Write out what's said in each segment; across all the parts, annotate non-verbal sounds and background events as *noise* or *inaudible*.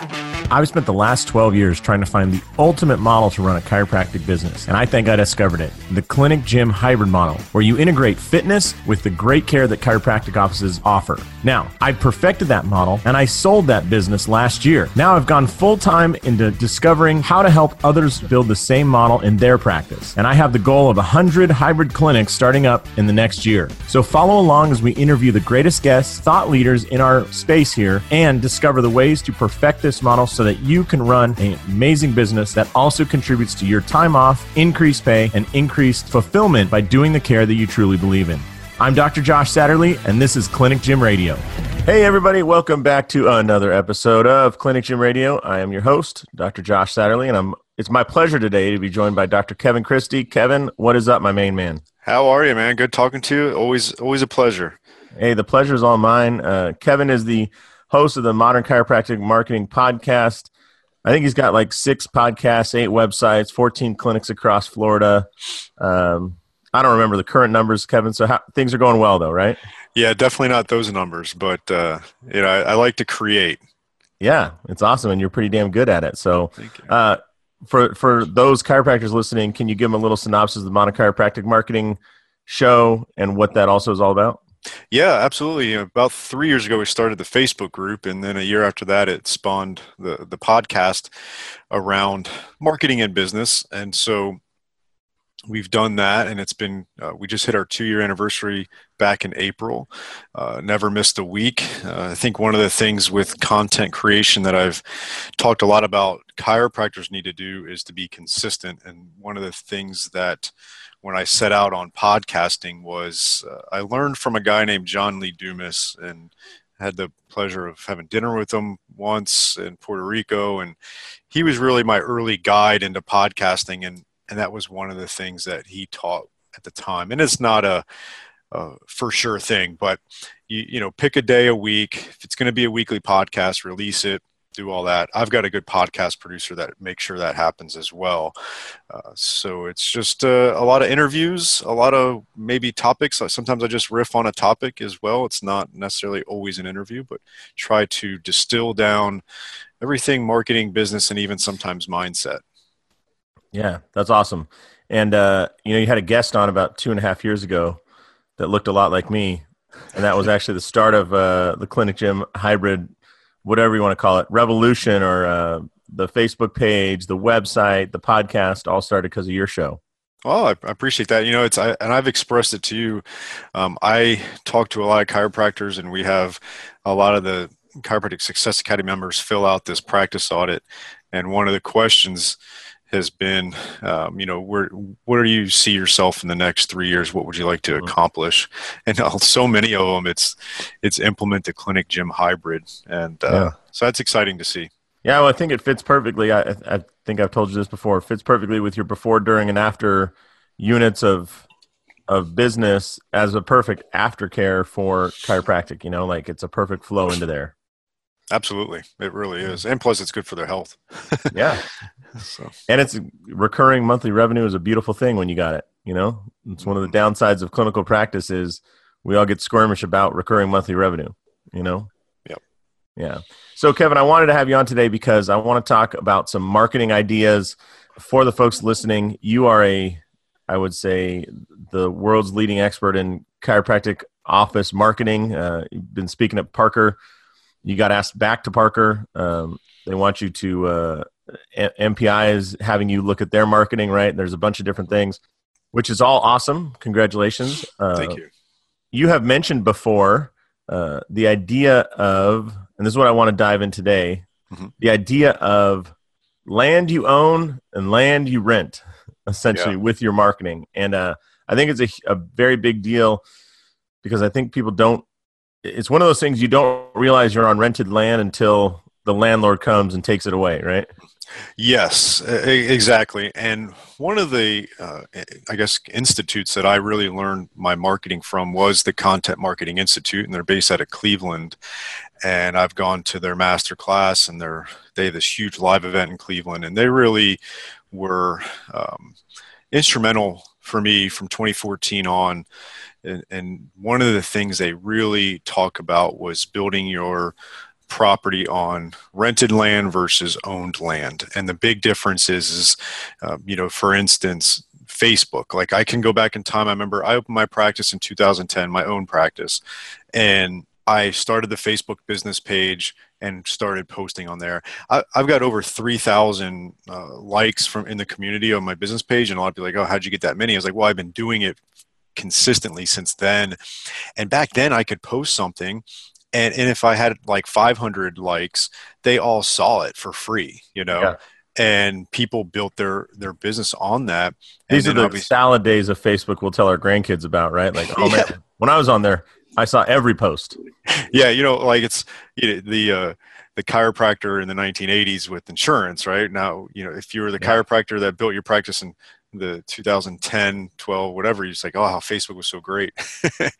Yeah. *laughs* I've spent the last 12 years trying to find the ultimate model to run a chiropractic business, and I think I discovered it the clinic gym hybrid model, where you integrate fitness with the great care that chiropractic offices offer. Now, I've perfected that model and I sold that business last year. Now I've gone full time into discovering how to help others build the same model in their practice, and I have the goal of 100 hybrid clinics starting up in the next year. So follow along as we interview the greatest guests, thought leaders in our space here, and discover the ways to perfect this model so that you can run an amazing business that also contributes to your time off, increased pay, and increased fulfillment by doing the care that you truly believe in. I'm Dr. Josh Satterley, and this is Clinic Gym Radio. Hey, everybody, welcome back to another episode of Clinic Gym Radio. I am your host, Dr. Josh Satterley, and I'm, it's my pleasure today to be joined by Dr. Kevin Christie. Kevin, what is up, my main man? How are you, man? Good talking to you. Always, always a pleasure. Hey, the pleasure is all mine. Uh, Kevin is the host of the Modern Chiropractic Marketing Podcast. I think he's got like six podcasts, eight websites, 14 clinics across Florida. Um, I don't remember the current numbers, Kevin. So how, things are going well, though, right? Yeah, definitely not those numbers, but uh, you know, I, I, like to create. Yeah, it's awesome, and you're pretty damn good at it. So, uh, for for those chiropractors listening, can you give them a little synopsis of the Modern Chiropractic Marketing Show and what that also is all about? Yeah, absolutely. About three years ago, we started the Facebook group, and then a year after that, it spawned the the podcast around marketing and business. And so we've done that, and it's been uh, we just hit our two year anniversary back in April. Uh, never missed a week. Uh, I think one of the things with content creation that I've talked a lot about chiropractors need to do is to be consistent. And one of the things that when I set out on podcasting was uh, I learned from a guy named John Lee Dumas and had the pleasure of having dinner with him once in Puerto Rico. And he was really my early guide into podcasting. And and that was one of the things that he taught at the time. And it's not a, a for sure thing but you, you know pick a day a week. If it's going to be a weekly podcast release it do all that. I've got a good podcast producer that makes sure that happens as well. Uh, so it's just uh, a lot of interviews, a lot of maybe topics. Sometimes I just riff on a topic as well. It's not necessarily always an interview, but try to distill down everything marketing, business, and even sometimes mindset. Yeah, that's awesome. And uh, you know, you had a guest on about two and a half years ago that looked a lot like me, and that was actually the start of uh, the Clinic Gym hybrid whatever you want to call it, revolution or uh, the Facebook page, the website, the podcast, all started because of your show. Oh, I appreciate that. You know, it's I, and I've expressed it to you. Um, I talk to a lot of chiropractors, and we have a lot of the Chiropractic Success Academy members fill out this practice audit. And one of the questions has been, um, you know, where where do you see yourself in the next three years? What would you like to mm-hmm. accomplish? *laughs* And uh, so many of them, it's it's implement the clinic gym hybrid, and uh, yeah. so that's exciting to see. Yeah, well, I think it fits perfectly. I, I think I've told you this before. It fits perfectly with your before, during, and after units of of business as a perfect aftercare for chiropractic. You know, like it's a perfect flow into there. Absolutely, it really is, and plus, it's good for their health. *laughs* yeah, *laughs* so. and it's recurring monthly revenue is a beautiful thing when you got it. You know, it's one of the mm-hmm. downsides of clinical practice is we all get squirmish about recurring monthly revenue. You know. Yep. Yeah. So, Kevin, I wanted to have you on today because I want to talk about some marketing ideas for the folks listening. You are a, I would say, the world's leading expert in chiropractic office marketing. Uh, you've been speaking at Parker you got asked back to Parker. Um, they want you to uh, MPI is having you look at their marketing, right? There's a bunch of different things, which is all awesome. Congratulations. Uh, Thank you. You have mentioned before uh, the idea of, and this is what I want to dive in today mm-hmm. the idea of land you own and land you rent, essentially, yeah. with your marketing. And uh, I think it's a, a very big deal because I think people don't it's one of those things you don't realize you're on rented land until the landlord comes and takes it away, right? Yes, exactly. And one of the, uh, I guess, institutes that I really learned my marketing from was the Content Marketing Institute, and they're based out of Cleveland. And I've gone to their master class, and they're they have this huge live event in Cleveland, and they really were um, instrumental for me from 2014 on and, and one of the things they really talk about was building your property on rented land versus owned land. And the big difference is, is uh, you know, for instance, Facebook. Like I can go back in time. I remember I opened my practice in 2010, my own practice, and I started the Facebook business page and started posting on there. I, have got over 3,000 uh, likes from in the community on my business page, and a lot of people like, "Oh, how'd you get that many?" I was like, "Well, I've been doing it consistently since then." And back then, I could post something, and and if I had like 500 likes, they all saw it for free, you know. Yeah. And people built their their business on that. These are the salad days of Facebook. We'll tell our grandkids about, right? Like, oh *laughs* yeah. man, when I was on there, I saw every post. Yeah, you know, like it's you know, the uh, the chiropractor in the 1980s with insurance, right? Now, you know, if you were the yeah. chiropractor that built your practice in the 2010, 12, whatever, you're just like, oh, how Facebook was so great.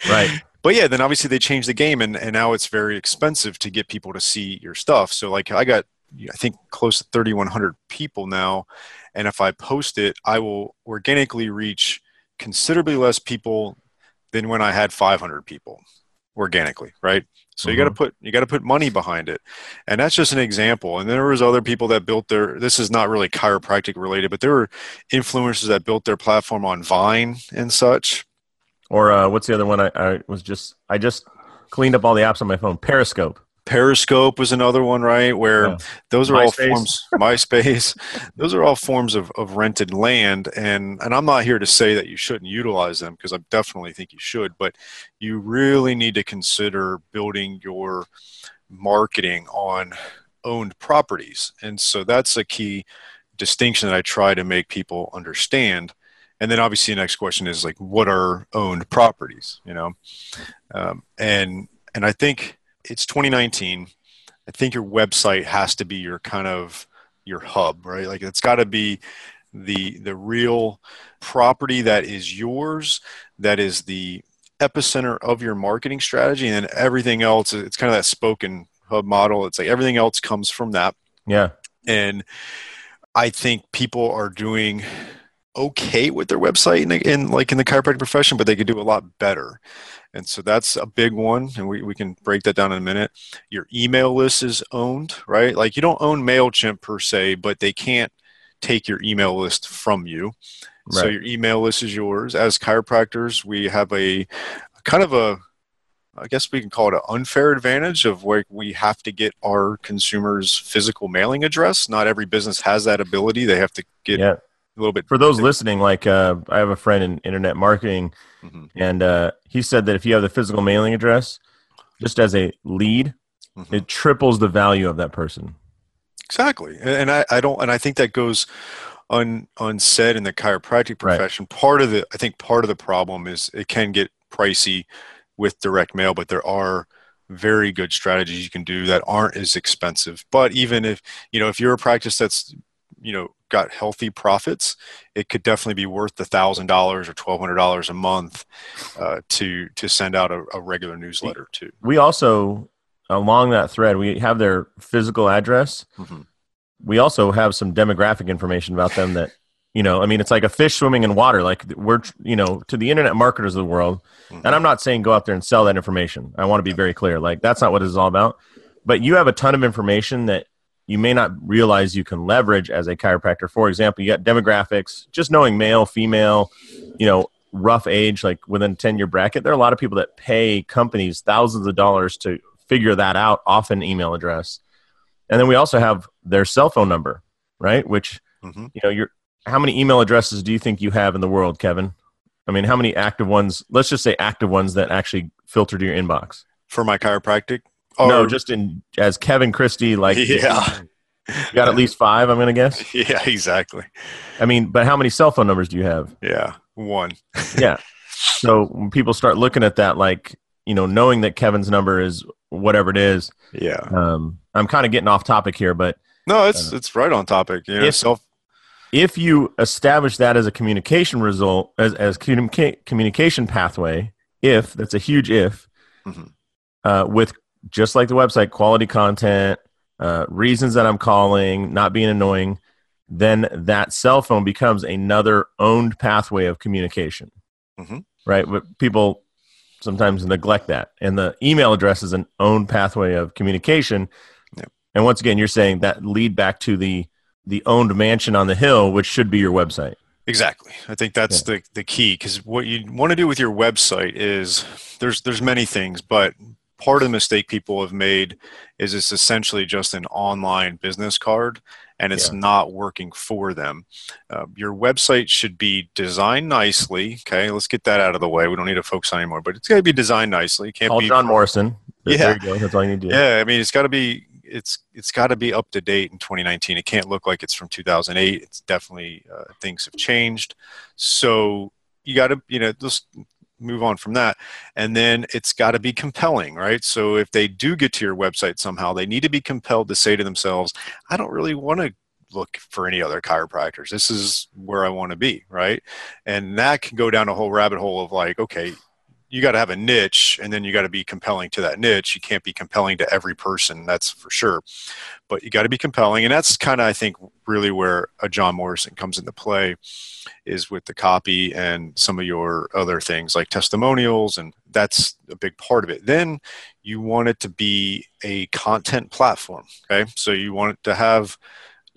right. *laughs* But yeah, then obviously they changed the game, and and now it's very expensive to get people to see your stuff. So like, I got I think close to 3,100 people now, and if I post it, I will organically reach considerably less people than when I had 500 people organically, right? So mm-hmm. you got to put you got to put money behind it, and that's just an example. And there was other people that built their. This is not really chiropractic related, but there were influencers that built their platform on Vine and such. Or uh, what's the other one? I, I was just I just cleaned up all the apps on my phone. Periscope. Periscope was another one, right? Where yeah. those are MySpace. all forms MySpace. *laughs* those are all forms of, of rented land, and and I'm not here to say that you shouldn't utilize them because I definitely think you should, but you really need to consider building your marketing on owned properties, and so that's a key distinction that I try to make people understand. And then obviously the next question is like, what are owned properties? You know, um, and and I think it's 2019. I think your website has to be your kind of your hub, right? Like it's got to be the the real property that is yours, that is the epicenter of your marketing strategy, and then everything else. It's kind of that spoken hub model. It's like everything else comes from that. Yeah, and I think people are doing okay with their website in, in like in the chiropractic profession, but they could do a lot better. And so that's a big one. And we, we can break that down in a minute. Your email list is owned, right? Like you don't own MailChimp per se, but they can't take your email list from you. Right. So your email list is yours. As chiropractors, we have a kind of a I guess we can call it an unfair advantage of where we have to get our consumers' physical mailing address. Not every business has that ability. They have to get yeah a little bit. For those listening, like uh, I have a friend in internet marketing, mm-hmm. and uh, he said that if you have the physical mailing address, just as a lead, mm-hmm. it triples the value of that person. Exactly, and I, I don't, and I think that goes un, unsaid in the chiropractic profession. Right. Part of the, I think, part of the problem is it can get pricey with direct mail, but there are very good strategies you can do that aren't as expensive. But even if you know if you're a practice that's you know got healthy profits, it could definitely be worth the thousand dollars or twelve hundred dollars a month uh, to to send out a, a, regular newsletter too. We also along that thread we have their physical address. Mm-hmm. We also have some demographic information about them that you know. I mean, it's like a fish swimming in water. Like we're you know to the internet marketers of the world, mm-hmm. and I'm not saying go out there and sell that information. I want to be very clear. Like that's not what it's all about. But you have a ton of information that you may not realize you can leverage as a chiropractor. For example, you got demographics, just knowing male, female, you know, rough age, like within 10 year bracket. There are a lot of people that pay companies thousands of dollars to figure that out off an email address. And then we also have their cell phone number, right? Which, mm-hmm. you know, you're, how many email addresses do you think you have in the world, Kevin? I mean, how many active ones, let's just say active ones that actually filter to your inbox? For my chiropractic or, no, just in as Kevin Christie, like *laughs* yeah, got at least five. I'm gonna guess. *laughs* Yeah, exactly. I mean, but how many cell phone numbers do you have? Yeah, one. *laughs* yeah. So when people start looking at that, like you know, knowing that Kevin's number is whatever it is. Yeah. Um, I'm kind of getting off topic here, but no, it's uh, it's right on topic. You know, if, self. If you establish that as a communication result, as as communica- communication pathway, if that's a huge if, mm-hmm. uh, with just like the website, quality content, uh, reasons that I'm calling, not being annoying, then that cell phone becomes another owned pathway of communication. Mm-hmm. Right? But people sometimes neglect that. And the email address is an owned pathway of communication. Yep. And once again, you're saying that lead back to the the owned mansion on the hill, which should be your website. Exactly. I think that's yeah. the, the key because what you want to do with your website is there's there's many things, but part of the mistake people have made is it's essentially just an online business card and it's yeah. not working for them. Uh, your website should be designed nicely. Okay, let's get that out of the way. We don't need to focus on anymore, but it's got to be designed nicely. It can't Call be John Morrison. Yeah, there you go. That's all you need to do. Yeah, I mean, it's got to be it's it's got to be up to date in 2019. It can't look like it's from 2008. It's definitely uh, things have changed. So you got to you know just move on from that, and then it's got to be compelling, right? So if they do get to your website somehow, they need to be compelled to say to themselves, "I don't really want to." look for any other chiropractors this is where i want to be right and that can go down a whole rabbit hole of like okay you got to have a niche and then you got to be compelling to that niche. You can't be compelling to every person that's for sure. But you got to be compelling and that's kind of i think really where a john morrison comes into play is with the copy and some of your other things like testimonials and that's a big part of it. Then you want it to be a content platform okay? So you want it to have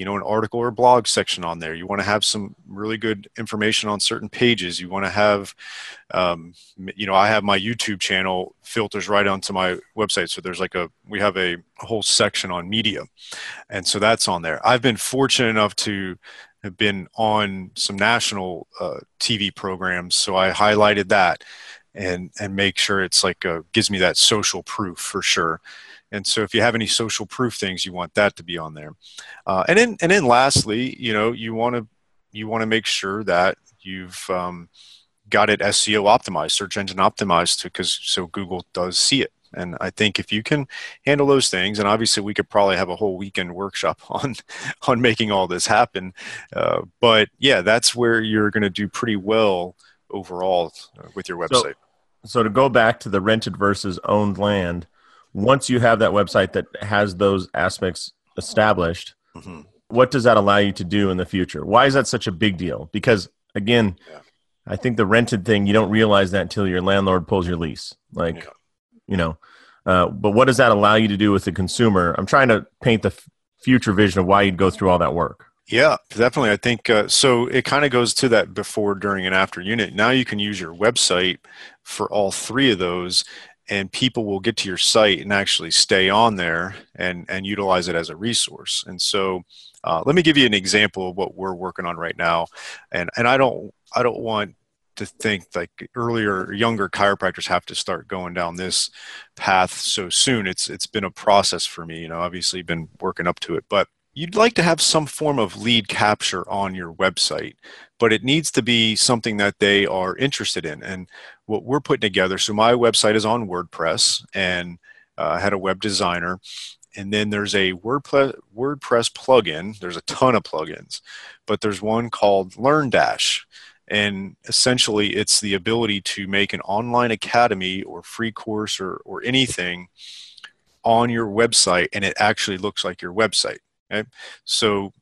you know an article or blog section on there. You want to have some really good information on certain pages. You want to have um, you know i have my youtube channel filters right onto my website. So there's like a we have a, whole section on media. And so that's on there. I've been fortunate enough to have been on some national uh, tv programs. So i highlighted that and and make sure it's like a, gives me that social proof for sure and so if you have any social proof things, you want that to be on there. Uh, and then and then lastly, you know, you want to you want to make sure that you've um, got it SEO optimized, search engine optimized, because so Google does see it. And I think if you can handle those things, and obviously we could probably have a whole weekend workshop *laughs* on on making all this happen. Uh, but yeah, that's where you're going to do pretty well overall uh, with your website. So, so to go back to the rented versus owned land, once you have that website that has those aspects established, mm-hmm. what does that allow you to do in the future? Why is that such a big deal? Because again, yeah. I think the rented thing you don't realize that until your landlord pulls your lease. Like, yeah. you know, uh, but what does that allow you to do with the consumer? I'm trying to paint the f- future vision of why you'd go through all that work. Yeah, definitely. I think uh, so. It kind of goes to that before, during, and after unit. Now you can use your website for all three of those, and people will get to your site and actually stay on there and, and utilize it as a resource. And so, uh, let me give you an example of what we're working on right now. And and I don't I don't want to think like earlier younger chiropractors have to start going down this path so soon. It's it's been a process for me. You know, obviously been working up to it, but you'd like to have some form of lead capture on your website, but it needs to be something that they are interested in. And what we're putting together, so my website is on WordPress and uh, I had a web designer. And then there's a WordPress, WordPress plugin. There's a ton of plugins, but there's one called LearnDash. And essentially, it's the ability to make an online academy or free course or, or anything on your website, and it actually looks like your website. Okay? So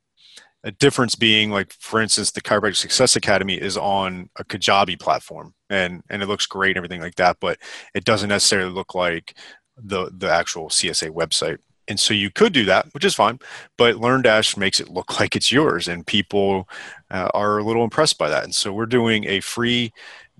a difference being like for instance the chiropractic success academy is on a kajabi platform and and it looks great and everything like that but it doesn't necessarily look like the the actual csa website. And so you could do that which is fine but learndash makes it look *laughs* like it's yours and people uh, are a little impressed by that. And so we're doing a free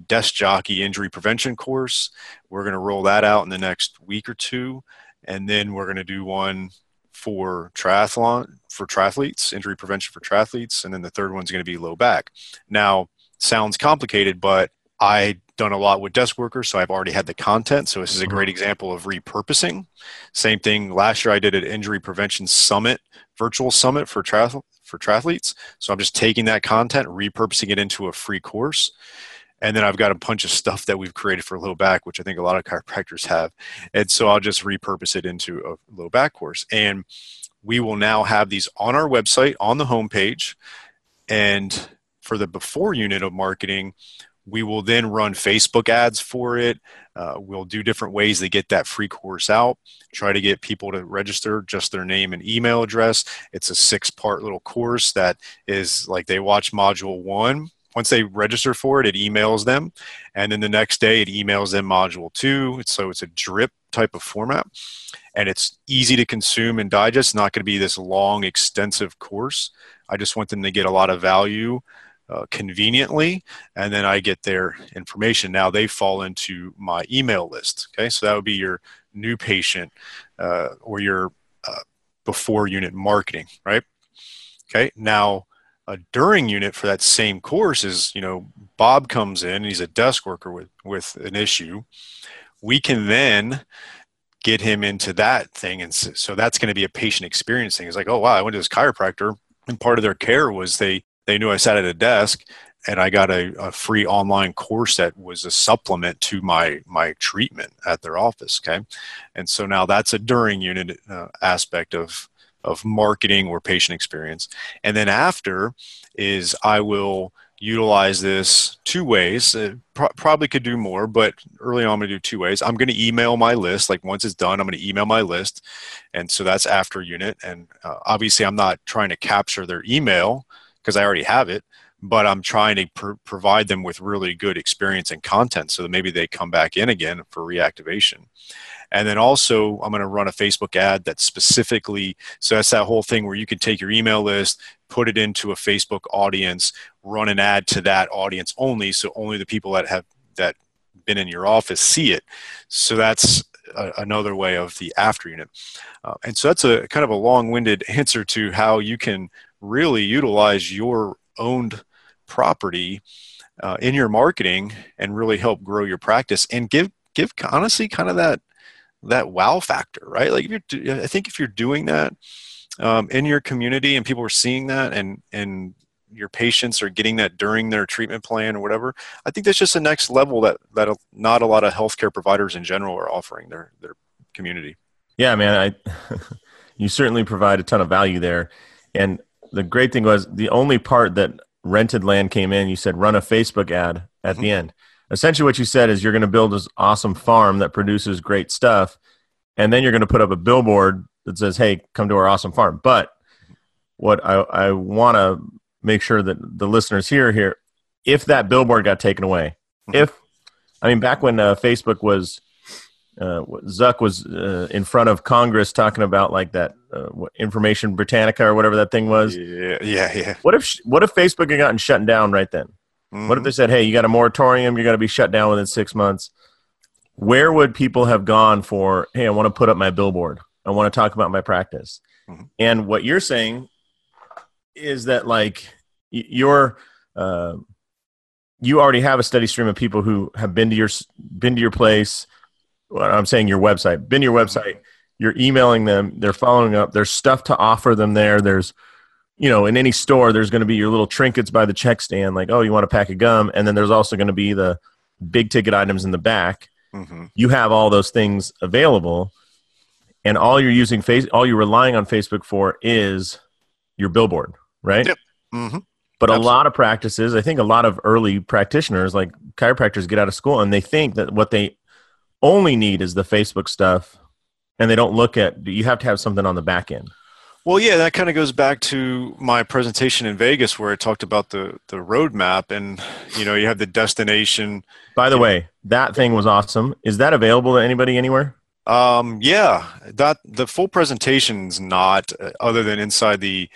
desk jockey injury prevention course. We're going to roll that out in the next week or two and then we're going to do one for triathlon for triathletes, injury prevention for triathletes, and then the third one's going to be low back. Now, sounds complicated, but I done a lot with desk workers, so I've already had the content. So this is a great mm-hmm. example of repurposing. Same thing. Last year I did an injury prevention summit, virtual summit for triath- for triathletes. So I'm just taking that content, repurposing it into a free course. And then I've got a bunch of stuff that we've created for low back, which I think a lot of chiropractors have. And so I'll just repurpose it into a low back course. And we will now have these on our website on the homepage. And for the before unit of marketing, we will then run Facebook ads for it. Uh, we'll do different ways to get that free course out. Try to get people to register just their name and email address. It's a six part little course that is like they watch module one once they register for it, it emails them, and then the next day it emails them module two. So it's a drip type of format, and it's easy to consume and digest. Not going to be this long, extensive course. I just want them to get a lot of value uh, conveniently, and then I get their information. Now they fall into my email list. Okay, so that would be your new patient uh, or your uh, before unit marketing, right? Okay, now a during unit for that same course is you know Bob comes in, and he's a desk worker with with an issue. We can then get him into that thing, and so, that's going to be a patient experience thing. It's like, oh wow, I went to this chiropractor, and part of their care was they they knew I sat at a desk and I got a, a, free online course that was a supplement to my my treatment at their office. Okay, and so now that's a during unit uh, aspect of of marketing or patient experience, and then after is I will utilize this two ways. Uh, pro- probably could do more, but early on I'm going to do two ways. I'm going to email my list. Like once it's done, I'm going to email my list, and so that's after unit. And uh, obviously, I'm not trying to capture their email because I already have it, but I'm trying to pr- provide them with really good experience and content so that maybe they come back in again for reactivation. And then also, I'm going to run a Facebook ad that specifically so that's that whole thing where you can take your email list, put it into a Facebook audience, run an ad to that audience only, so only the people that have that been in your office see it. So that's a, another way of the after unit. Uh, and so that's a kind of a long-winded *laughs* answer to how you can really utilize your owned property uh, in your marketing and really help grow your practice and give give honestly kind of that that wow factor right like if you're i think if you're doing that um, in your community and people are seeing that and and your patients are getting that during their treatment plan or whatever i think that's just the next level that that not a lot of healthcare providers in general are offering their their community yeah man i *laughs* you certainly provide a ton of value there and the great thing was the only part that rented land came in, you said run a Facebook ad at mm-hmm. the end. Essentially, what you said is you're going to build this awesome farm that produces great stuff, and then you're going to put up a billboard that says, "Hey, come to our awesome farm." But what I, I want to make sure that the listeners hear here, if that billboard got taken away, mm-hmm. if I mean back when uh, Facebook was uh, Zuck was uh, in front of Congress talking about like that uh, information Britannica or whatever that thing was. Yeah, yeah, yeah. What if what if Facebook had gotten shut down right then? Mm-hmm. What if they said, "Hey, you got a moratorium. You're going to be shut down within six months." Where would people have gone for? Hey, I want to put up my billboard. I want to talk about my practice. Mm-hmm. And what you're saying is that like you're uh, you already have a steady stream of people who have been to your been to your place I'm saying your website, been to your website, you're emailing them, they're following up, there's stuff to offer them there. There's, you know, in any store, there's going to be your little trinkets by the check stand, like, oh, you want a pack of gum. And then there's also going to be the big ticket items in the back. Mm-hmm. You have all those things available. And all you're using face, all you're relying on Facebook for is your billboard, right? Yep. Mm-hmm. But Absolutely. a lot of practices, I think a lot of early practitioners, like chiropractors, get out of school and they think that what they only need is the Facebook stuff, and they don't look at. You have to have something on the back end. Well, yeah, that kind of goes back to my presentation in Vegas where I talked about the the roadmap, and you know, you have the destination. By the way, know. that thing was awesome. Is that available to anybody anywhere? Um, yeah, that the full presentation's not, uh, other than inside the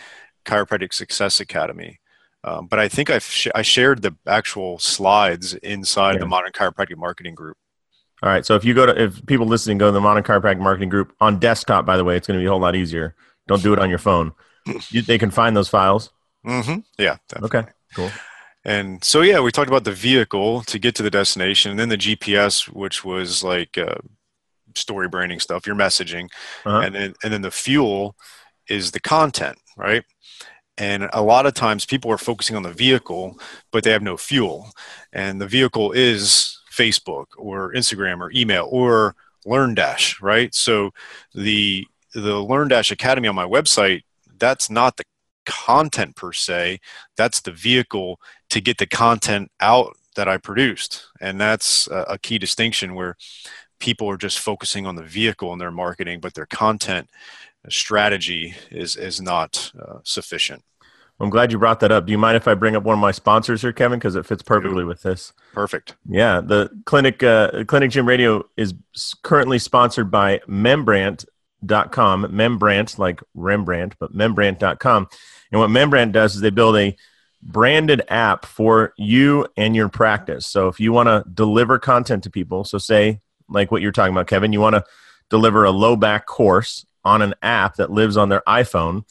Chiropractic Success Academy. Um, but I think I've sh- I shared the actual slides inside yeah. the Modern Chiropractic Marketing Group. All right. So if you go to, if people listening go to the Modern Chiropractic Marketing Group on desktop, by the way, it's going to be a whole lot easier. Don't do it on your phone. You, they can find those files. Mm-hmm. Yeah. Definitely. Okay. Cool. And so yeah, we talked about the vehicle to get to the destination, and then the GPS, which was like uh, story branding stuff, your messaging, uh-huh. and then and then the fuel is the content, right? And a lot of times people are focusing on the vehicle, but they have no fuel, and the vehicle is Facebook or Instagram or email or LearnDash, right? So the the LearnDash Academy on my website, that's not the content per se, that's the vehicle to get the content out that I produced. And that's a, a key distinction where people are just focusing on the vehicle in their marketing, but their content strategy is is not uh, sufficient. I'm glad you brought that up. Do you mind if I bring up one of my sponsors here, Kevin? Because it fits perfectly with this. Perfect. Yeah, the clinic uh, Clinic Gym Radio is currently sponsored by Membrant.com. Membrant, like Rembrandt, but Membrant.com. And what Membrant does is they build a branded app for you and your practice. So if you want to deliver content to people, so say like what you're talking about, Kevin, you want to deliver a low back course on an app that lives on their iPhone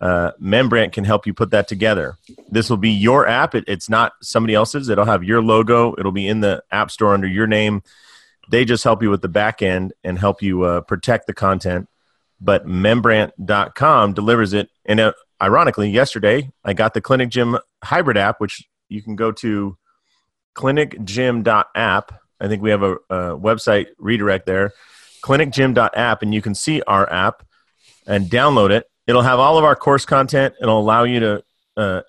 uh, Membrant can help you put that together. This will be your app. It, it's not somebody else's. It'll have your logo. It'll be in the App Store under your name. They just help you with the back end and help you uh, protect the content. But Membrant.com delivers it. And uh, ironically, yesterday I got the Clinic Gym hybrid app, which you can go to clinicgym.app. I think we have a, a website redirect there, clinicgym.app, and you can see our app and download it It'll have all of our course content. It'll allow you to. Uh,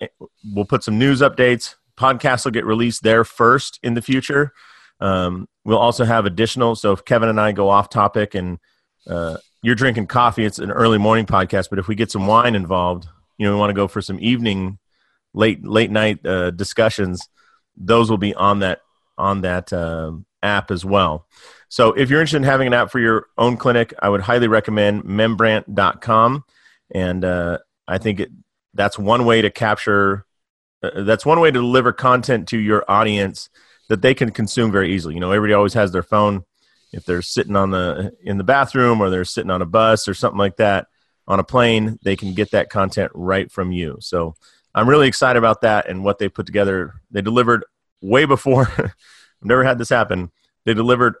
we'll put some news updates. Podcasts will get released there first in the future. Um, we'll also have additional. So if Kevin and I go off topic and uh, you're drinking coffee, it's an early morning podcast. But if we get some wine involved, you know, we want to go for some evening, late late night uh, discussions. Those will be on that on that uh, app as well. So if you're interested in having an app for your own clinic, I would highly recommend membrant.com and uh, I think it, that's one way to capture. Uh, that's one way to deliver content to your audience that they can consume very easily. You know, everybody always has their phone. If they're sitting on the in the bathroom or they're sitting on a bus or something like that on a plane, they can get that content right from you. So I'm really excited about that and what they put together. They delivered way before. *laughs* I've never had this happen. They delivered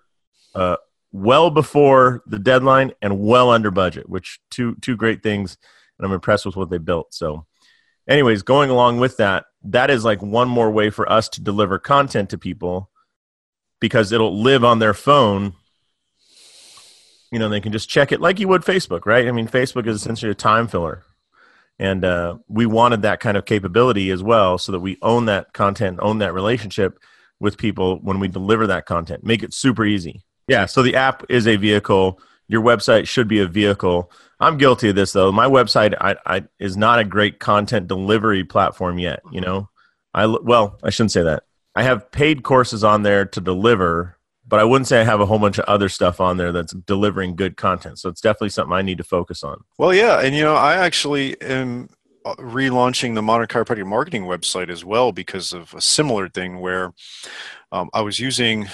uh, well before the deadline and well under budget, which two two great things, and I'm impressed with what they built. So, anyways, going along with that, that is like one more way for us to deliver content to people because it'll live on their phone. You know, they can just check it like you would Facebook, right? I mean, Facebook is essentially a time filler. And uh, we wanted that kind of capability as well so that we own that content, own that relationship with people when we deliver that content. Make it super easy yeah, so the app is a vehicle. Your website should be a vehicle. I'm guilty of this though. My website I, I, is not a great content delivery platform yet. You know, I well, I shouldn't say that. I have paid courses on there to deliver, but I wouldn't say I have a whole bunch of other stuff on there that's delivering good content. So it's definitely something I need to focus on. Well, yeah, and you know, I actually am uh, relaunching the modern chiropractic marketing website as well because of a similar thing where um, I was using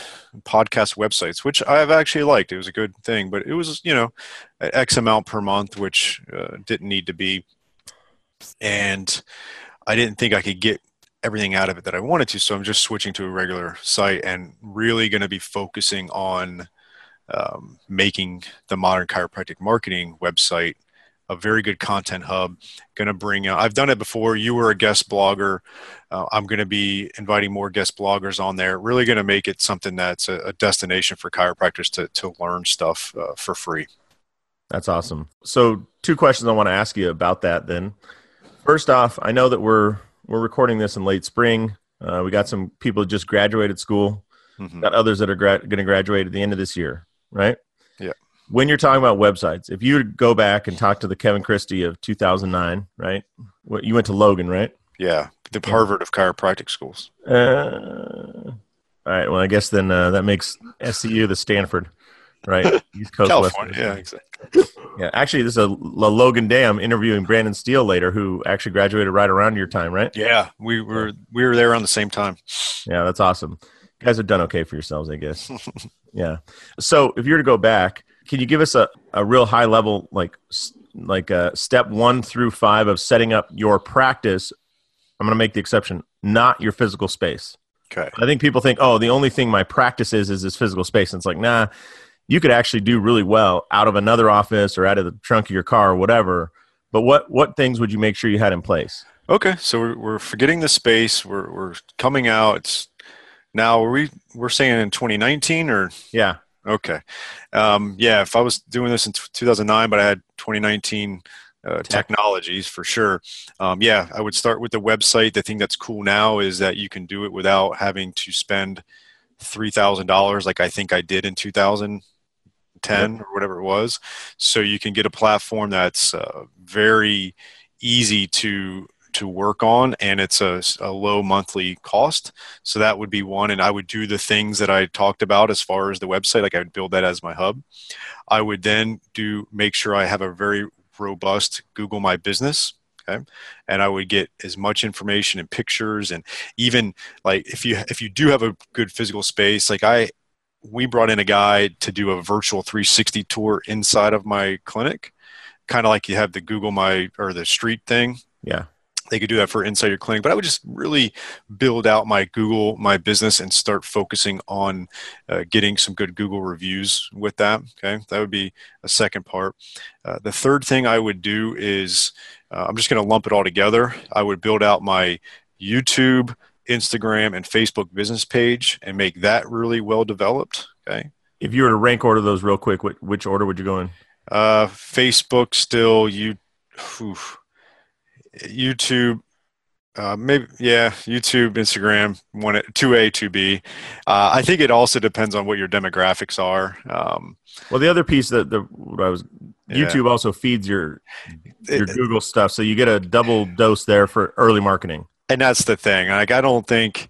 podcast websites, which I've actually liked. It was a good thing, but it was, you know, X amount per month, which uh, didn't need to be. And I didn't think I could get everything out of it that I wanted to. So I'm just switching to a regular site and really going to be focusing on um, making the modern chiropractic marketing website a very good content hub. Going to bring out, I've done it before. You were a guest blogger. Uh, I'm going to be inviting more guest bloggers on there. Really going to make it something that's a, a, destination for chiropractors to, to learn stuff uh, for free. That's awesome. So, two questions I want to ask you about that then. First off, I know that we're we're recording this in late spring. Uh, we got some people who just graduated school. Mm-hmm. Got others that are gra- going to graduate at the end of this year, right? Yeah when you're talking about websites, if you go back and talk to the Kevin Christie of 2009, right? What you went to Logan, right? Yeah, the Harvard of chiropractic schools. Uh, all right. Well, I guess then uh, that makes SCU the Stanford, right? *laughs* East Coast, California. West yeah, exactly. *laughs* Yeah, actually, this is a, a Logan Day. I'm interviewing Brandon Steele later, who actually graduated right around your time, right? Yeah, we were we were there around the same time. Yeah, that's awesome. You guys have done okay for yourselves, I guess. *laughs* yeah. So if you were to go back can you give us a, a real high level like like a uh, step one through five of setting up your practice i'm going to make the exception not your physical space okay i think people think oh the only thing my practice is is this physical space and it's like nah you could actually do really well out of another office or out of the trunk of your car or whatever. But what what things would you make sure you had in place? Okay so we're, we're forgetting the space. We're, we're coming out. It's now are we we're saying in 2019 or? Yeah. Okay. Um, yeah, if I was doing this in 2009, but I had 2019 uh, technologies for sure. Um, yeah, I would start with the website. The thing that's cool now is that you can do it without having to spend $3,000 like I think I did in 2010 or whatever it was. So you can get a platform that's uh, very easy to to work on and it's a, a low monthly cost. So that would be one. And i would do the things that i talked about as far as the website like i would build that as my hub. I would then do make sure i have a very robust google my business okay? And i would get as much information and pictures and even like if you if you do have a good physical space like i we brought in a guy to do a virtual 360 tour inside of my clinic kind of like you have the google my or the street thing. Yeah. They could do that for inside your clinic but i would just really build out my google my business and start focusing on uh, getting some good google reviews with that okay? That would be a second part. Uh, the third thing i would do is uh, i'm just going to lump it all together. I would build out my youtube instagram and facebook business page and make that really well developed okay if you were to rank order those real quick which order would you go in uh, facebook still you YouTube, uh, maybe yeah, YouTube, Instagram, one two A, two B. Uh, I think it also depends on what your demographics are. Um, well, the other piece that the what I was YouTube yeah. also feeds your your it, Google stuff, so you get a double dose there for early marketing. And that's the thing. Like I don't think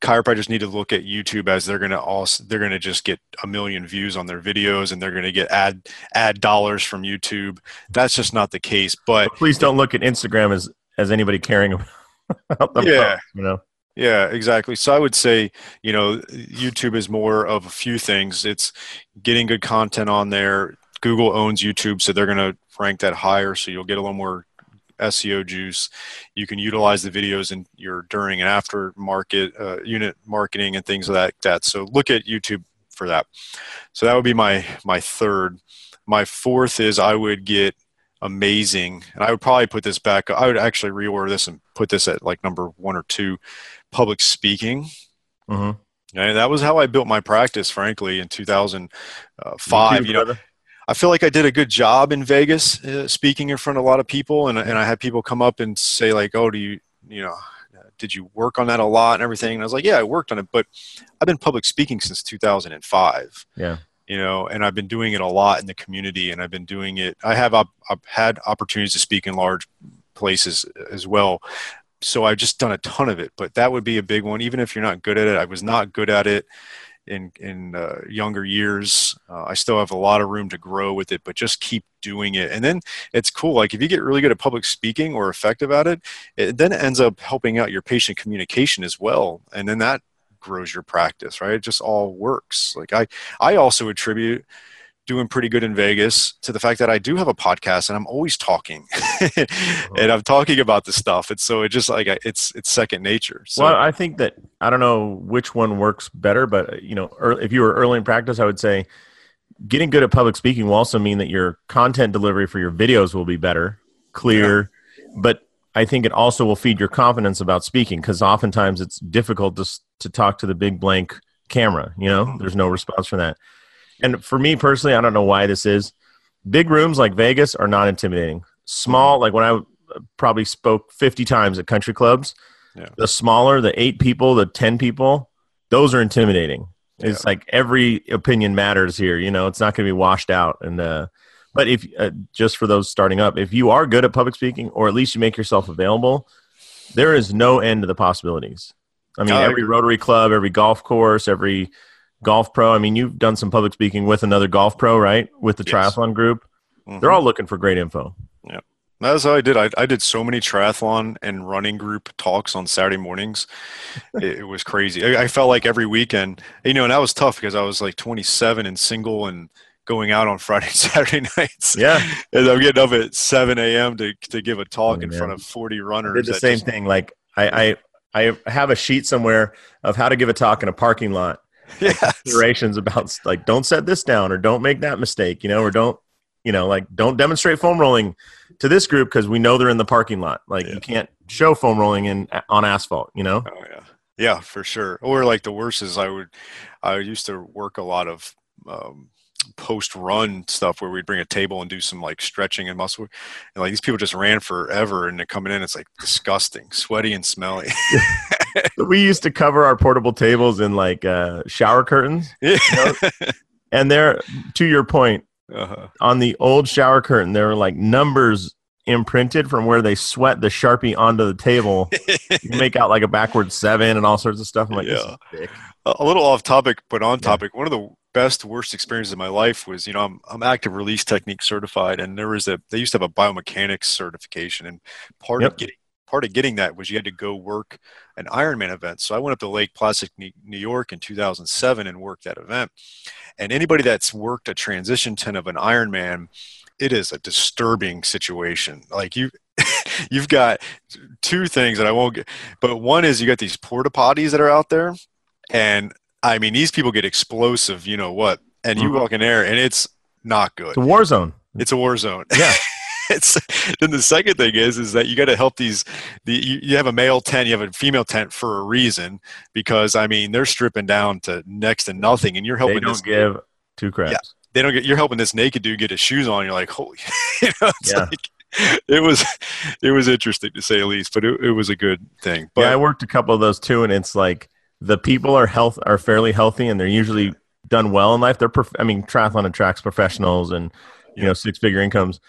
chiropractors need to look at YouTube as they're going to also they're going to just get a million views on their videos and they're going to get ad ad dollars from YouTube. That's just not the case. But, but please don't look at Instagram as as anybody caring *laughs* about the yeah, you know. Yeah, exactly. So I would say, you know, YouTube is more of a few things. It's getting good content on there. Google owns YouTube, so they're going to rank that higher, so you'll get a little more SEO juice. You can utilize the videos in your during and after market uh, unit marketing and things like that. So look at YouTube for that. So that would be my my third. My fourth is I would get amazing, and I would probably put this back. I would actually reorder this and put this at like number one or two, public speaking. Mm-hmm. And that was how I built my practice, frankly, in 2005. YouTube, you know, brother. I feel like I did a good job in Vegas uh, speaking in front of a lot of people, and and I had people come up and say like, "Oh, do you you know?" Did you work on that a lot and everything? And I was like, yeah, I worked on it, but I've been public speaking since 2005. Yeah you know and i've been doing it a lot in the community and i've been doing it i have I've, I've had opportunities to speak in large places as well so i've just done a ton of it but that would be a big one even if you're not good at it i was not good at it in in uh, younger years. Uh, I still have a lot of room to grow with it, but just keep doing it. And then it's cool. Like if you get really good at public speaking or effective at it, it then ends up helping out your patient communication as well. And then that grows your practice, right? It just all works. Like I I also attribute doing pretty good in Vegas to the fact that I do have a podcast and I'm always talking *laughs* and I'm talking about this stuff. And so it just like, it's, it's second nature. So. Well, I think that, I don't know which one works better, but you know, early, if you were early in practice, I would say getting good at public speaking will also mean that your content delivery for your videos will be better, clear, yeah. but I think it also will feed your confidence about speaking because oftentimes it's difficult to, to talk to the big blank camera, you know, mm-hmm. there's no response from that and for me personally, I don't know why this is. Big rooms like Vegas are not intimidating. Small, like when I probably spoke 50 times at country clubs, yeah. the smaller, the eight people, the 10 people, those are intimidating. Yeah. It's like every opinion matters here. You know, it's not going to be washed out. And, uh, but if uh, just for those starting up, if you are good at public speaking, or at least you make yourself available, there is no end to the possibilities. I mean, every Rotary Club, every golf course, every golf pro. I mean, you've done some public speaking with another golf pro, right? With the yes. triathlon group. Mm-hmm. They're all looking for great info. Yeah. That's how I did. I, I did so many triathlon and running group talks on Saturday mornings. *laughs* it, it, was crazy. I, I, felt like every weekend, you know, and that was tough because I was like 27 and single and going out on *laughs* Friday and Saturday nights. Yeah. And I'm getting up at 7 a.m. to, to give a talk oh, in front of 40 runners. I did the same just, thing. Like I, I, I have a sheet somewhere of how to give a talk in a parking lot *laughs* yes. considerations about like don't set this down or don't make that mistake, you know, or don't you know like don't demonstrate foam rolling to this group because we know they're in the parking lot. Like yeah. you can't show foam rolling in on asphalt, you know. Oh yeah, yeah, for sure. Or like the worst is I would I used to work a lot of. Um, post run stuff where we'd bring a table and do some like stretching and muscle and like these people just ran forever and they're coming in it's like disgusting sweaty and smelly *laughs* we used to cover our portable tables in like uh, shower curtains. *laughs* Yeah. You know? and there, to your point, uh-huh. on the old shower curtain, there were like numbers imprinted from where they sweat the sharpie onto the table. you *laughs* make out like a backward seven and all sorts of stuff. I'm like, yeah. a little off topic, but on topic. Yeah. One of the best worst experience of my life was, you know, I'm I'm active release technique certified, and there was a they used to have a biomechanics certification, and part yep. of getting part of getting that was you had to go work an Ironman event. So I went up to Lake Placid, New York in 2007 and worked that event. And anybody that's worked a transition tent of an Ironman, it is a disturbing situation. Like you, *laughs* you've got two things that I won't get, but one is you got these porta potties that are out there, and I mean these people get explosive. You know what? And you mm-hmm. walk in there, and it's not good. It's a war zone. It's a war zone. Yeah. *laughs* it's then the second thing is is that you got to help these the you, you, have a male tent you have a female tent for a reason because i mean they're stripping down to next to nothing and you're helping they don't this give two craps yeah, they don't get you're helping this naked dude get his shoes on you're like holy *laughs* you know, yeah. Like, it was it was interesting to say the least but it, it was a good thing but yeah i worked a couple of those too and it's like the people are health are fairly healthy and they're usually done well in life. They're prof- i mean triathlon attracts professionals and you know six figure incomes.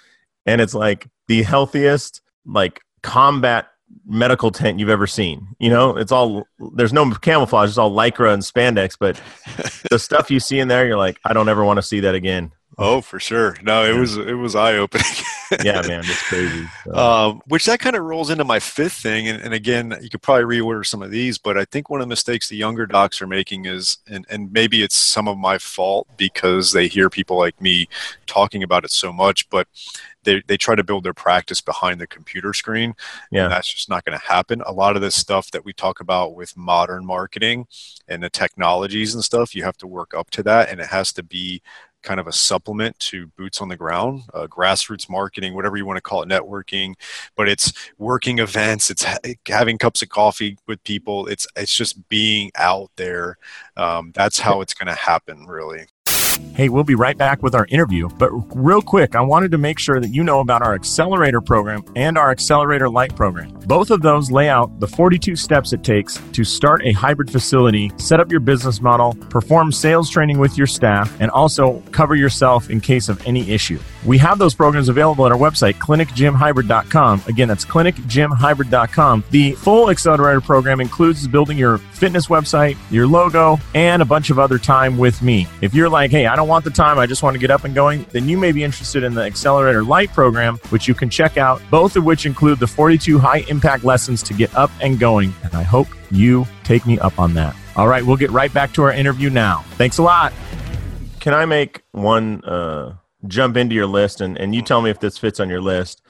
And it's like the healthiest like combat medical tent you've ever seen. You know, it's all there's no camouflage, it's all lycra and spandex, but *laughs* the stuff you see in there, you're like, I don't ever want to see that again. Oh, for sure. No, it was it was eye opening. yeah, *laughs* man, it's crazy. So. Um, which that kind of rolls into my fifth thing, and, and again, you could probably reorder some of these, but I think one of the mistakes the younger docs are making is, and and maybe it's some of my fault because they hear people like me talking about it so much, but they, they try to build their practice behind the computer screen. Yeah. that's just not going to happen. A lot of this stuff that we talk about with modern marketing and the technologies and stuff, you have to work up to that. And it has to be kind of a supplement to boots on the ground, uh, grassroots marketing, whatever you want to call it, networking. But it's working events, it's ha- having cups of coffee with people. It's it's just being out there. Um, that's how it's going to happen, really. Hey, we'll be right back with our interview. But real quick, I wanted to make sure that you know about our accelerator program and our accelerator light program. Both of those lay out the 42 steps it takes to start a hybrid facility, set up your business model, perform sales training with your staff, and also cover yourself in case of any issue. We have those programs available at our website, clinicgymhybrid.com. Again, that's clinicgymhybrid.com. The full accelerator program includes building your fitness website, your logo, and a bunch of other time with me. If you're like, hey, I don't want the time, I just want to get up and going, then you may be interested in the Accelerator Light program, which you can check out, both of which include the 42 high impact lessons to get up and going. And I hope you take me up on that. All right, we'll get right back to our interview now. Thanks a lot. Can I make one uh, jump into your list and, and you tell me if this fits on your list?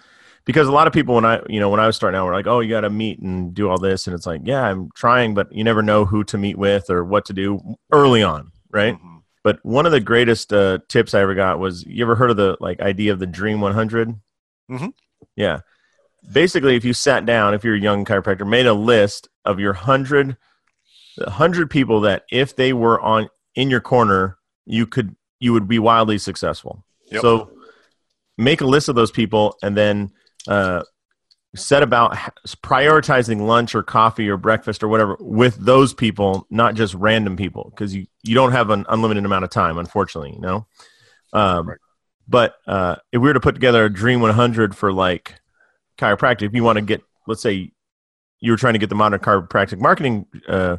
Because a lot of people, when I you know when I was starting out, were like, "Oh, you got to meet and do all this," and it's like, "Yeah, I'm trying, but you never know who to meet with or what to do early on, right?" Mm-hmm. But one of the greatest uh, tips I ever got was you ever heard of the like idea of the Dream 100? Mm-hmm. Yeah. Basically, if you sat down, if you're a young chiropractor, made a list of your hundred, hundred people that if they were on in your corner, you could you would be wildly successful. Yep. So make a list of those people and then uh, set about prioritizing lunch or coffee or breakfast or whatever with those people, not just random people, because you, you don't have an unlimited amount of time, unfortunately, you know? Um, right. But uh, if we were to put together a Dream 100 for like chiropractic, if you want to get, let's say you were trying to get the modern chiropractic marketing uh,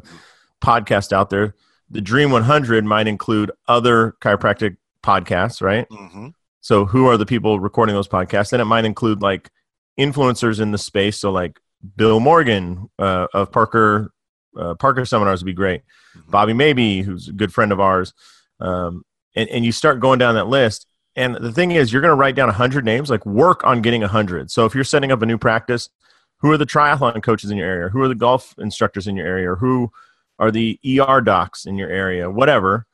podcast out there, the Dream 100 might include other chiropractic podcasts, right? Mm-hmm. So who are the people recording those podcasts? And it might include like influencers in the space. So like Bill Morgan uh, of Parker uh, Parker seminars would be great. Mm-hmm. Bobby Maybee, who's a good friend of ours, um, and and you start going down that list. And the thing is, you're going to write down 100 names. Like work on getting 100. So if you're setting up a new practice, who are the triathlon coaches in your area? Who are the golf instructors in your area? Who are the ER docs in your area? Whatever.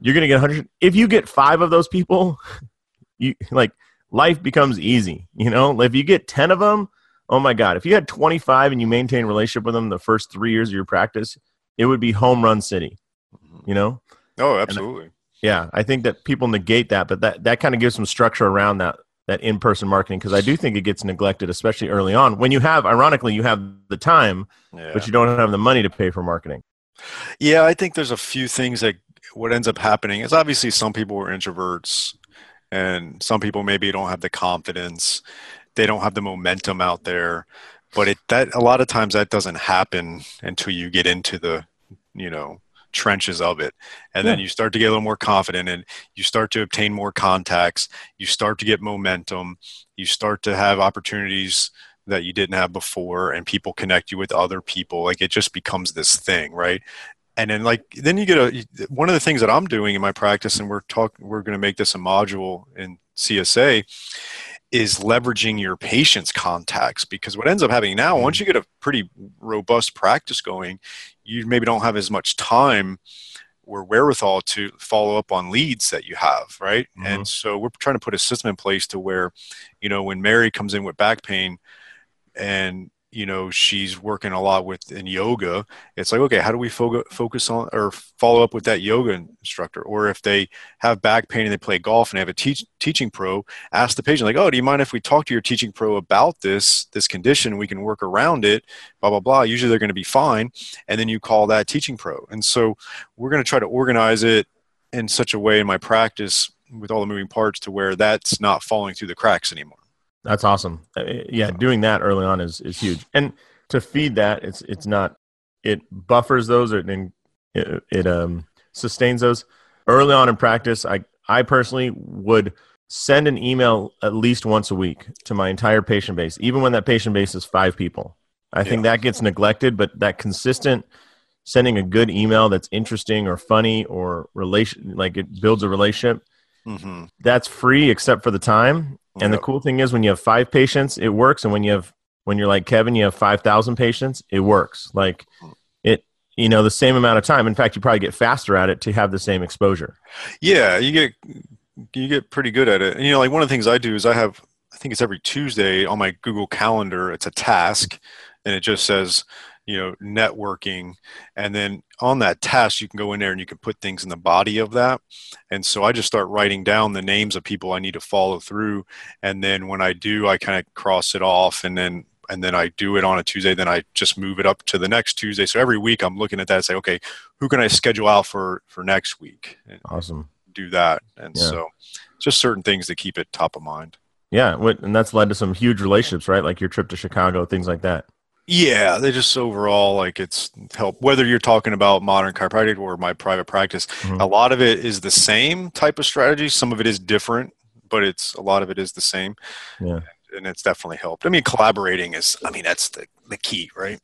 You're going to get 100. If you get five of those people, *laughs* you like life becomes easy. You know, if you get 10 of them, oh my God, if you had 25 and you maintain relationship with them the first three years of your practice, it would be home run city, mm-hmm. you know? Oh, uh, absolutely. And, yeah. I think that people negate that, but that, that kind of gives some structure around that, that in-person marketing. Cause I do think it gets neglected, especially early on when you have, ironically, you have the time, yeah. but you don't have the money to pay for marketing. Yeah. I think there's a few things that what ends up happening is obviously some people are introverts and some people maybe don't have the confidence. They don't have the momentum out there. But it that a lot of times that doesn't happen until you get into the you know trenches of it. And yeah. then you start to get a little more confident and you start to obtain more contacts. You start to get momentum. You start to have opportunities that you didn't have before and people connect you with other people. Like it just becomes this thing right and then like then you get a one of the things that i'm doing in my practice and we're talking we're going to make this a module in csa is leveraging your patient's contacts because what ends up happening now once mm-hmm. you get a pretty robust practice going you maybe don't have as much time or wherewithal to follow up on leads that you have right mm-hmm. and so we're trying to put a system in place to where you know when mary comes in with back pain and you know she's working a lot with in yoga. It's like okay how do we fo- focus on or follow up with that yoga instructor? Or if they have back pain and they play golf and they have a teach, teaching pro ask the patient like oh do you mind if we talk to your teaching pro about this this condition? We can work around it blah blah blah. Usually they're going to be fine. And then you call that teaching pro. And so we're going to try to organize it in such a way in my practice with all the moving parts to where that's not falling through the cracks anymore that's awesome. Uh, yeah, doing that early on is is huge. And to feed that, it's it's not it buffers those or it, it, it um sustains those early on in practice. I I personally would send an email at least once a week to my entire patient base, even when that patient base is five people. I yeah. think that gets neglected, but that consistent sending a good email that's interesting or funny or relation like it builds a relationship. Mm-hmm. That's free except for the time, and yep. the cool thing is when you have five patients, it works. And when you have when you're like Kevin, you have five thousand patients, it works. Like it, you know, the same amount of time. In fact, you probably get faster at it to have the same exposure. Yeah, you get you get pretty good at it. And you know, like one of the things I do is I have I think it's every Tuesday on my Google Calendar. It's a task, and it just says you know networking and then on that task you can go in there and you can put things in the body of that and so i just start writing down the names of people i need to follow through and then when i do i kind of cross it off and then and then I do it on a Tuesday, then I just move it up to the next Tuesday. So every week I'm looking at that and say, okay, who can I schedule out for for next week? And awesome. Do that. And yeah. so just certain things to keep it top of mind. Yeah. And that's led to some huge relationships, right? Like your trip to Chicago, things like that. Yeah, they just overall like it's help. Whether you're talking about modern chiropractic or my private practice, mm-hmm. a lot of it is the same type of strategy. Some of it is different, but it's a lot of it is the same. Yeah, and it's definitely helped. I mean, collaborating is. I mean, that's the the key, right?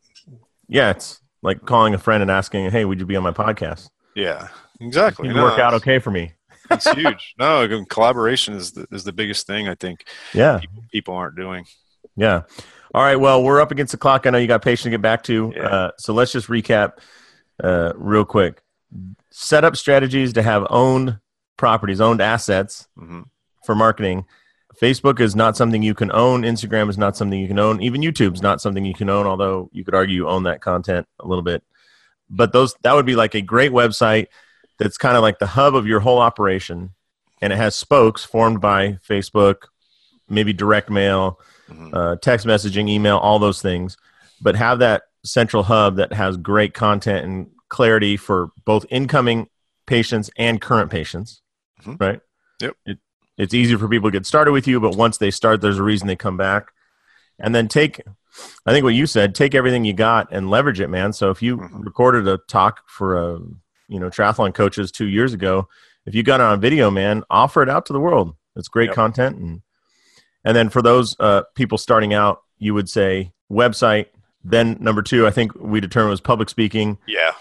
Yeah, it's like calling a friend and asking, "Hey, would you be on my podcast?" Yeah, exactly. No, work out okay for me. *laughs* it's huge. No, collaboration is the, is the biggest thing I think. Yeah, people, people aren't doing. Yeah. All right. Well, we're up against the clock. I know you got patient to get back to. Yeah. Uh, so let's just recap uh, real quick. Set up strategies to have owned properties, owned assets mm-hmm. for marketing. Facebook is not something you can own. Instagram is not something you can own. Even YouTube's not something you can own, although you could argue you own that content a little bit. But those that would be like a great website that's kind of like the hub of your whole operation. And it has spokes formed by Facebook, maybe direct mail, mm-hmm. uh, text messaging, email, all those things, but have that central hub that has great content and clarity for both incoming patients and current patients, mm-hmm. right? Yep. It, it's easier for people to get started with you, but once they start, there's a reason they come back. And then take, I think what you said, take everything you got and leverage it, man. So if you mm-hmm. recorded a talk for a, you know, triathlon coaches two years ago, if you got it on video, man, offer it out to the world. It's great yep. content and and then for those uh, people starting out, you would say website. Then number two, I think we determined was public speaking. Yeah.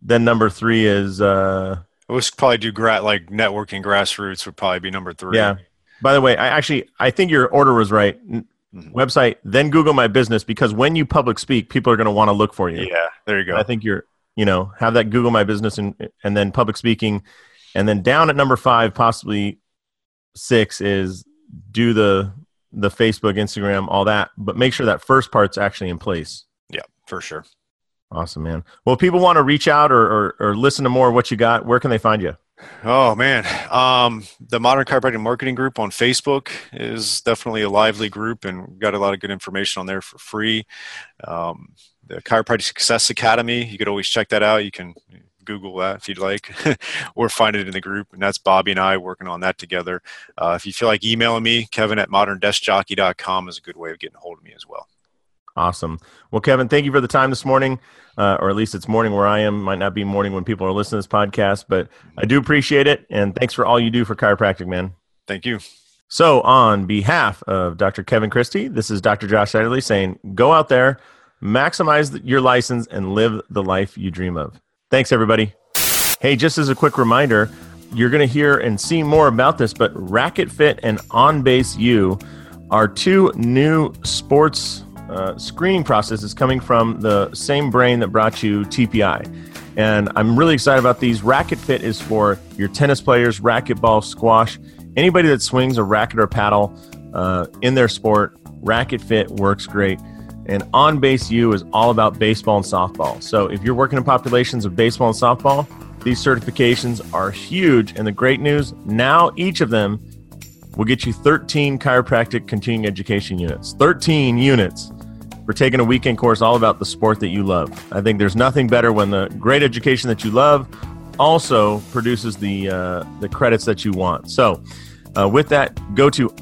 Then number three is. Uh, Let's probably do gra- like networking grassroots would probably be number three. Yeah. By the way, I actually I think your order was right. Mm-hmm. Website, then Google My Business because when you public speak, people are going to want to look for you. Yeah, there you go. I think you're you know have that Google My Business and and then public speaking, and then down at number five, possibly six is do the the Facebook, Instagram, all that, but make sure that first part's actually in place. Yeah, for sure. Awesome, man. Well, if people want to reach out or, or, or listen to more of what you got, where can they find you? Oh man, um, the Modern Chiropractic Marketing Group on Facebook is definitely a lively group, and we've got a lot of good information on there for free. Um, the Chiropractic Success Academy, you could always check that out. You can Google that if you'd like, *laughs* or find it in the group. And that's Bobby and I working on that together. Uh, if you feel like emailing me, Kevin at moderndeskjockey.com is a good way of getting a hold of me as well. Awesome. Well, Kevin, thank you for the time this morning, uh, or at least it's morning where I am. Might not be morning when people are listening to this podcast, but I do appreciate it. And thanks for all you do for chiropractic, man. Thank you. So, on behalf of Dr. Kevin Christie, this is Dr. Josh Ederle saying go out there, maximize your license, and live the life you dream of. Thanks, everybody. Hey, just as a quick reminder, you're going to hear and see more about this, but Racquet Fit and On Base U are two new sports uh, screening processes coming from the same brain that brought you TPI. And I'm really excited about these. Racquet Fit is for your tennis players, racquetball, squash, anybody that swings a racket or paddle uh, in their sport. Racquet Fit works great. And On Base U is all about baseball and softball. So if you're working in populations of baseball and softball, these certifications are huge. And the great news now each of them will get you 13 chiropractic continuing education units. 13 units for taking a weekend course all about the sport that you love. I think there's nothing better when the great education that you love also produces the uh, the credits that you want. So, uh, with that, go to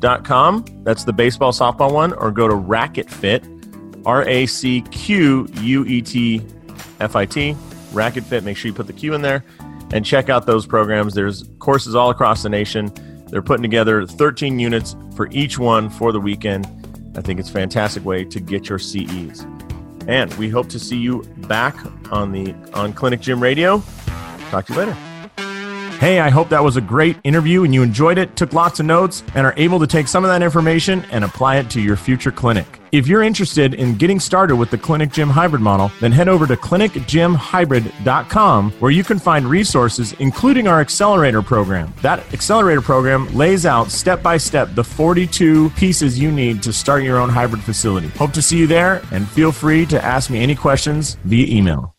onbaseu.com. That's the baseball softball one, or go to Racquet Fit, R A C Q U E T F I T, Racquet Fit. Make sure you put the Q in there and check out those programs. There's courses all across the nation. They're putting together 13 units for each one for the weekend. I think it's a fantastic way to get your CEs. And we hope to see you back on the on Clinic Gym Radio. Talk to you later. Hey, I hope that was a great interview and you enjoyed it, took lots of notes, and are able to take some of that information and apply it to your future clinic. If you're interested in getting started with the Clinic Gym Hybrid model, then head over to clinicgymhybrid.com where you can find resources, including our accelerator program. That accelerator program lays out step by step the 42 pieces you need to start your own hybrid facility. Hope to see you there and feel free to ask me any questions via email.